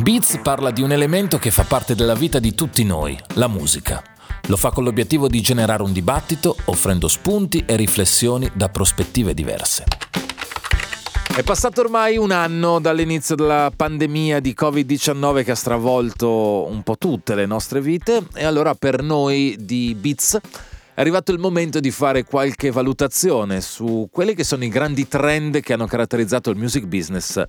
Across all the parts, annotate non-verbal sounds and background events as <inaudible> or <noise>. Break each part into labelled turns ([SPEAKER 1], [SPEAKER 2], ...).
[SPEAKER 1] Beats parla di un elemento che fa parte della vita di tutti noi, la musica. Lo fa con l'obiettivo di generare un dibattito, offrendo spunti e riflessioni da prospettive diverse. È passato ormai un anno dall'inizio della pandemia di Covid-19 che ha stravolto un po' tutte le nostre vite e allora per noi di Beats è arrivato il momento di fare qualche valutazione su quelli che sono i grandi trend che hanno caratterizzato il music business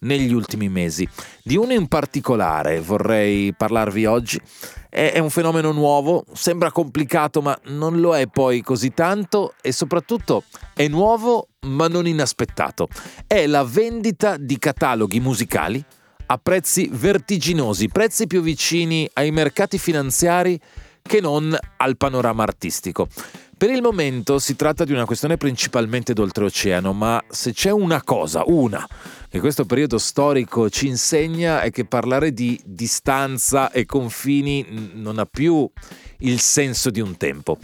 [SPEAKER 1] negli ultimi mesi. Di uno in particolare vorrei parlarvi oggi. È, un fenomeno nuovo, sembra complicato ma non lo è poi così tanto e soprattutto è nuovo ma non inaspettato. È la vendita di cataloghi musicali a prezzi vertiginosi, prezzi più vicini ai mercati finanziari che non al panorama artistico. Per il momento si tratta di una questione principalmente d'oltreoceano, ma se c'è una cosa, una, che questo periodo storico ci insegna è che parlare di distanza e confini non ha più il senso di un tempo.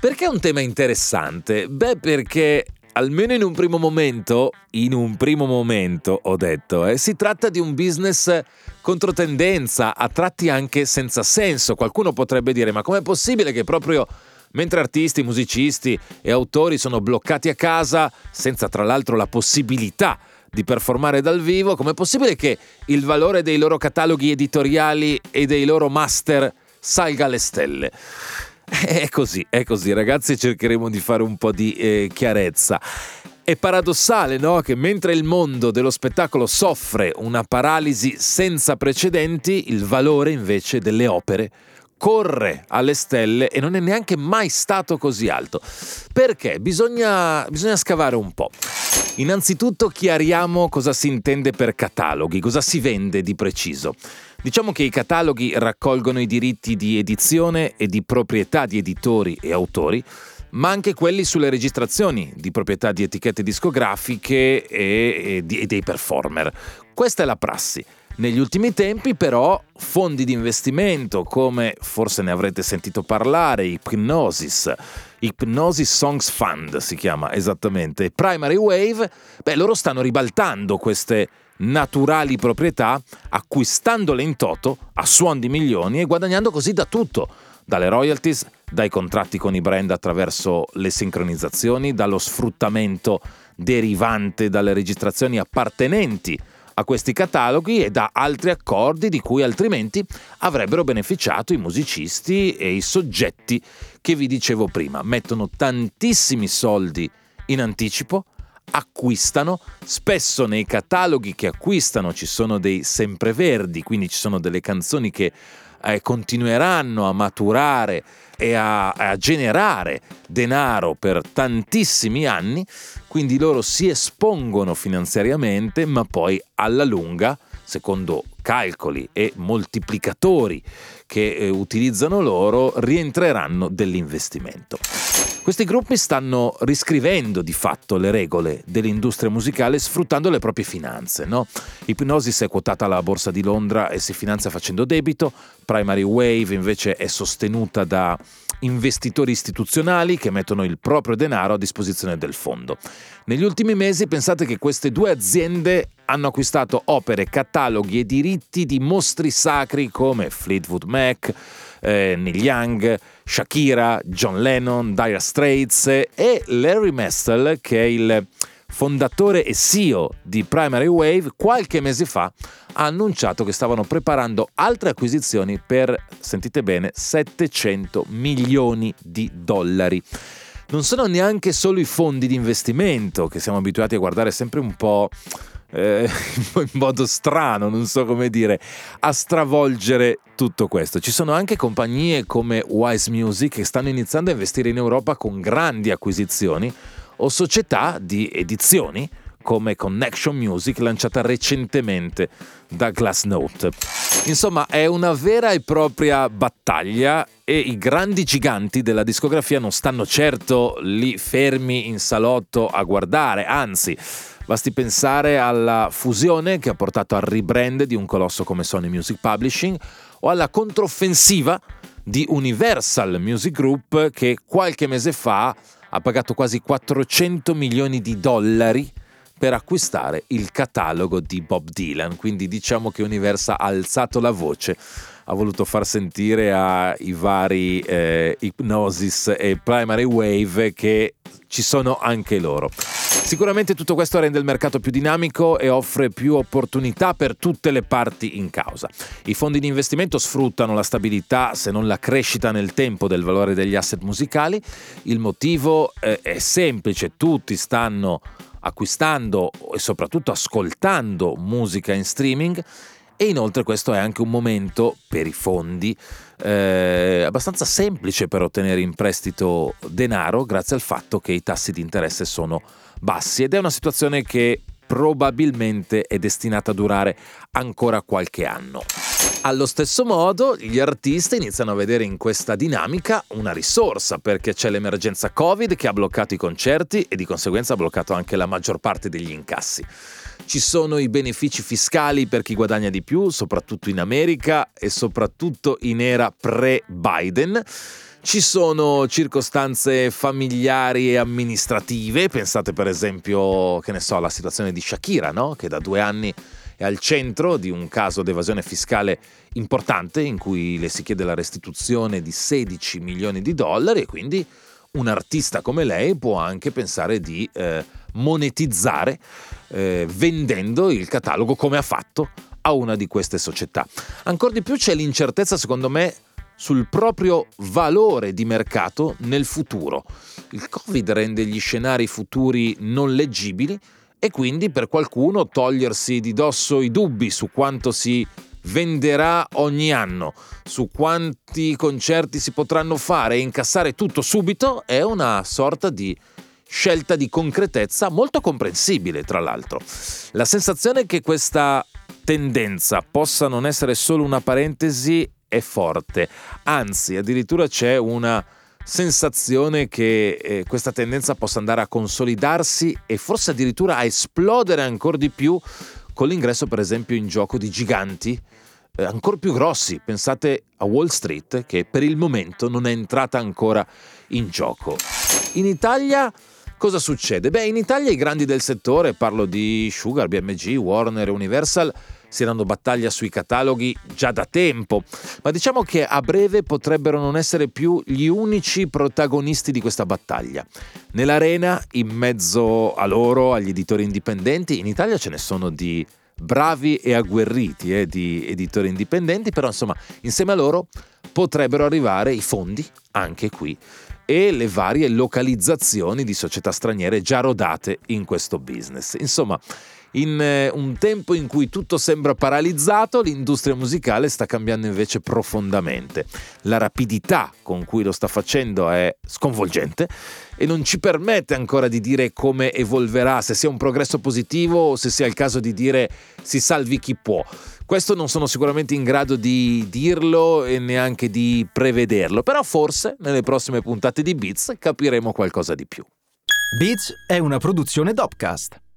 [SPEAKER 1] Perché è un tema interessante? Beh, perché almeno in un primo momento, in un primo momento ho detto, eh, si tratta di un business controtendenza, a tratti anche senza senso. Qualcuno potrebbe dire, ma com'è possibile che proprio mentre artisti, musicisti e autori sono bloccati a casa senza tra l'altro la possibilità di performare dal vivo, com'è possibile che il valore dei loro cataloghi editoriali e dei loro master salga alle stelle? <laughs> È così, è così, ragazzi, cercheremo di fare un po' di eh, chiarezza. È paradossale, no? Che mentre il mondo dello spettacolo soffre una paralisi senza precedenti, il valore invece delle opere corre alle stelle e non è neanche mai stato così alto. Perché? Bisogna, bisogna scavare un po'. Innanzitutto chiariamo cosa si intende per cataloghi, cosa si vende di preciso. Diciamo che i cataloghi raccolgono i diritti di edizione e di proprietà di editori e autori, ma anche quelli sulle registrazioni di proprietà di etichette discografiche e, e, e dei performer. Questa è la prassi. Negli ultimi tempi però fondi di investimento come forse ne avrete sentito parlare, Hypnosis, Hypnosis Songs Fund si chiama esattamente, Primary Wave, beh loro stanno ribaltando queste naturali proprietà acquistandole in toto a suon di milioni e guadagnando così da tutto, dalle royalties, dai contratti con i brand attraverso le sincronizzazioni, dallo sfruttamento derivante dalle registrazioni appartenenti a questi cataloghi e da altri accordi di cui altrimenti avrebbero beneficiato i musicisti e i soggetti che vi dicevo prima. Mettono tantissimi soldi in anticipo, acquistano, spesso nei cataloghi che acquistano ci sono dei sempreverdi, quindi ci sono delle canzoni che eh, continueranno a maturare e a, a generare denaro per tantissimi anni, quindi loro si espongono finanziariamente, ma poi alla lunga, secondo calcoli e moltiplicatori che eh, utilizzano loro, rientreranno dell'investimento. Questi gruppi stanno riscrivendo di fatto le regole dell'industria musicale sfruttando le proprie finanze. No? Hypnosis è quotata alla borsa di Londra e si finanzia facendo debito, Primary Wave invece è sostenuta da investitori istituzionali che mettono il proprio denaro a disposizione del fondo. Negli ultimi mesi pensate che queste due aziende hanno acquistato opere, cataloghi e diritti di mostri sacri come Fleetwood Mac, eh, Neil Young, Shakira, John Lennon, Dire Straits e Larry Mestel, che è il fondatore e CEO di Primary Wave, qualche mese fa ha annunciato che stavano preparando altre acquisizioni per, sentite bene, 700 milioni di dollari. Non sono neanche solo i fondi di investimento che siamo abituati a guardare sempre un po' eh, <laughs> in modo strano, non so come dire, a stravolgere tutto questo. Ci sono anche compagnie come Wise Music che stanno iniziando a investire in Europa con grandi acquisizioni o società di edizioni come Connection Music lanciata recentemente da Glassnote. Insomma, è una vera e propria battaglia e i grandi giganti della discografia non stanno certo lì fermi in salotto a guardare, anzi, Basti pensare alla fusione che ha portato al rebrand di un colosso come Sony Music Publishing o alla controffensiva di Universal Music Group che qualche mese fa ha pagato quasi 400 milioni di dollari per acquistare il catalogo di Bob Dylan, quindi diciamo che Universal ha alzato la voce ha voluto far sentire ai vari eh, Hypnosis e Primary Wave che ci sono anche loro. Sicuramente tutto questo rende il mercato più dinamico e offre più opportunità per tutte le parti in causa. I fondi di investimento sfruttano la stabilità, se non la crescita nel tempo del valore degli asset musicali. Il motivo eh, è semplice, tutti stanno acquistando e soprattutto ascoltando musica in streaming e inoltre questo è anche un momento per i fondi eh, abbastanza semplice per ottenere in prestito denaro grazie al fatto che i tassi di interesse sono bassi ed è una situazione che probabilmente è destinata a durare ancora qualche anno. Allo stesso modo, gli artisti iniziano a vedere in questa dinamica una risorsa perché c'è l'emergenza Covid che ha bloccato i concerti e di conseguenza ha bloccato anche la maggior parte degli incassi. Ci sono i benefici fiscali per chi guadagna di più, soprattutto in America e soprattutto in era pre-Biden. Ci sono circostanze familiari e amministrative, pensate per esempio, che ne so, alla situazione di Shakira, no? che da due anni è al centro di un caso di evasione fiscale importante in cui le si chiede la restituzione di 16 milioni di dollari e quindi un artista come lei può anche pensare di eh, monetizzare eh, vendendo il catalogo come ha fatto a una di queste società. Ancora di più c'è l'incertezza, secondo me, sul proprio valore di mercato nel futuro. Il Covid rende gli scenari futuri non leggibili e quindi per qualcuno togliersi di dosso i dubbi su quanto si venderà ogni anno, su quanti concerti si potranno fare e incassare tutto subito è una sorta di scelta di concretezza molto comprensibile, tra l'altro. La sensazione che questa tendenza possa non essere solo una parentesi è forte, anzi addirittura c'è una sensazione che eh, questa tendenza possa andare a consolidarsi e forse addirittura a esplodere ancora di più con l'ingresso per esempio in gioco di giganti eh, ancora più grossi. Pensate a Wall Street che per il momento non è entrata ancora in gioco. In Italia cosa succede? Beh, in Italia i grandi del settore, parlo di Sugar, BMG, Warner Universal, si danno battaglia sui cataloghi già da tempo, ma diciamo che a breve potrebbero non essere più gli unici protagonisti di questa battaglia. Nell'arena, in mezzo a loro, agli editori indipendenti, in Italia ce ne sono di bravi e agguerriti eh, di editori indipendenti, però insomma insieme a loro potrebbero arrivare i fondi anche qui e le varie localizzazioni di società straniere già rodate in questo business. Insomma, in eh, un tempo in cui tutto sembra paralizzato, l'industria musicale sta cambiando invece profondamente. La rapidità con cui lo sta facendo è sconvolgente e non ci permette ancora di dire come evolverà, se sia un progresso positivo o se sia il caso di dire si salvi chi può. Questo non sono sicuramente in grado di dirlo e neanche di prevederlo, però forse nelle prossime puntate di Beats capiremo qualcosa di più.
[SPEAKER 2] Beats è una produzione Dopcast.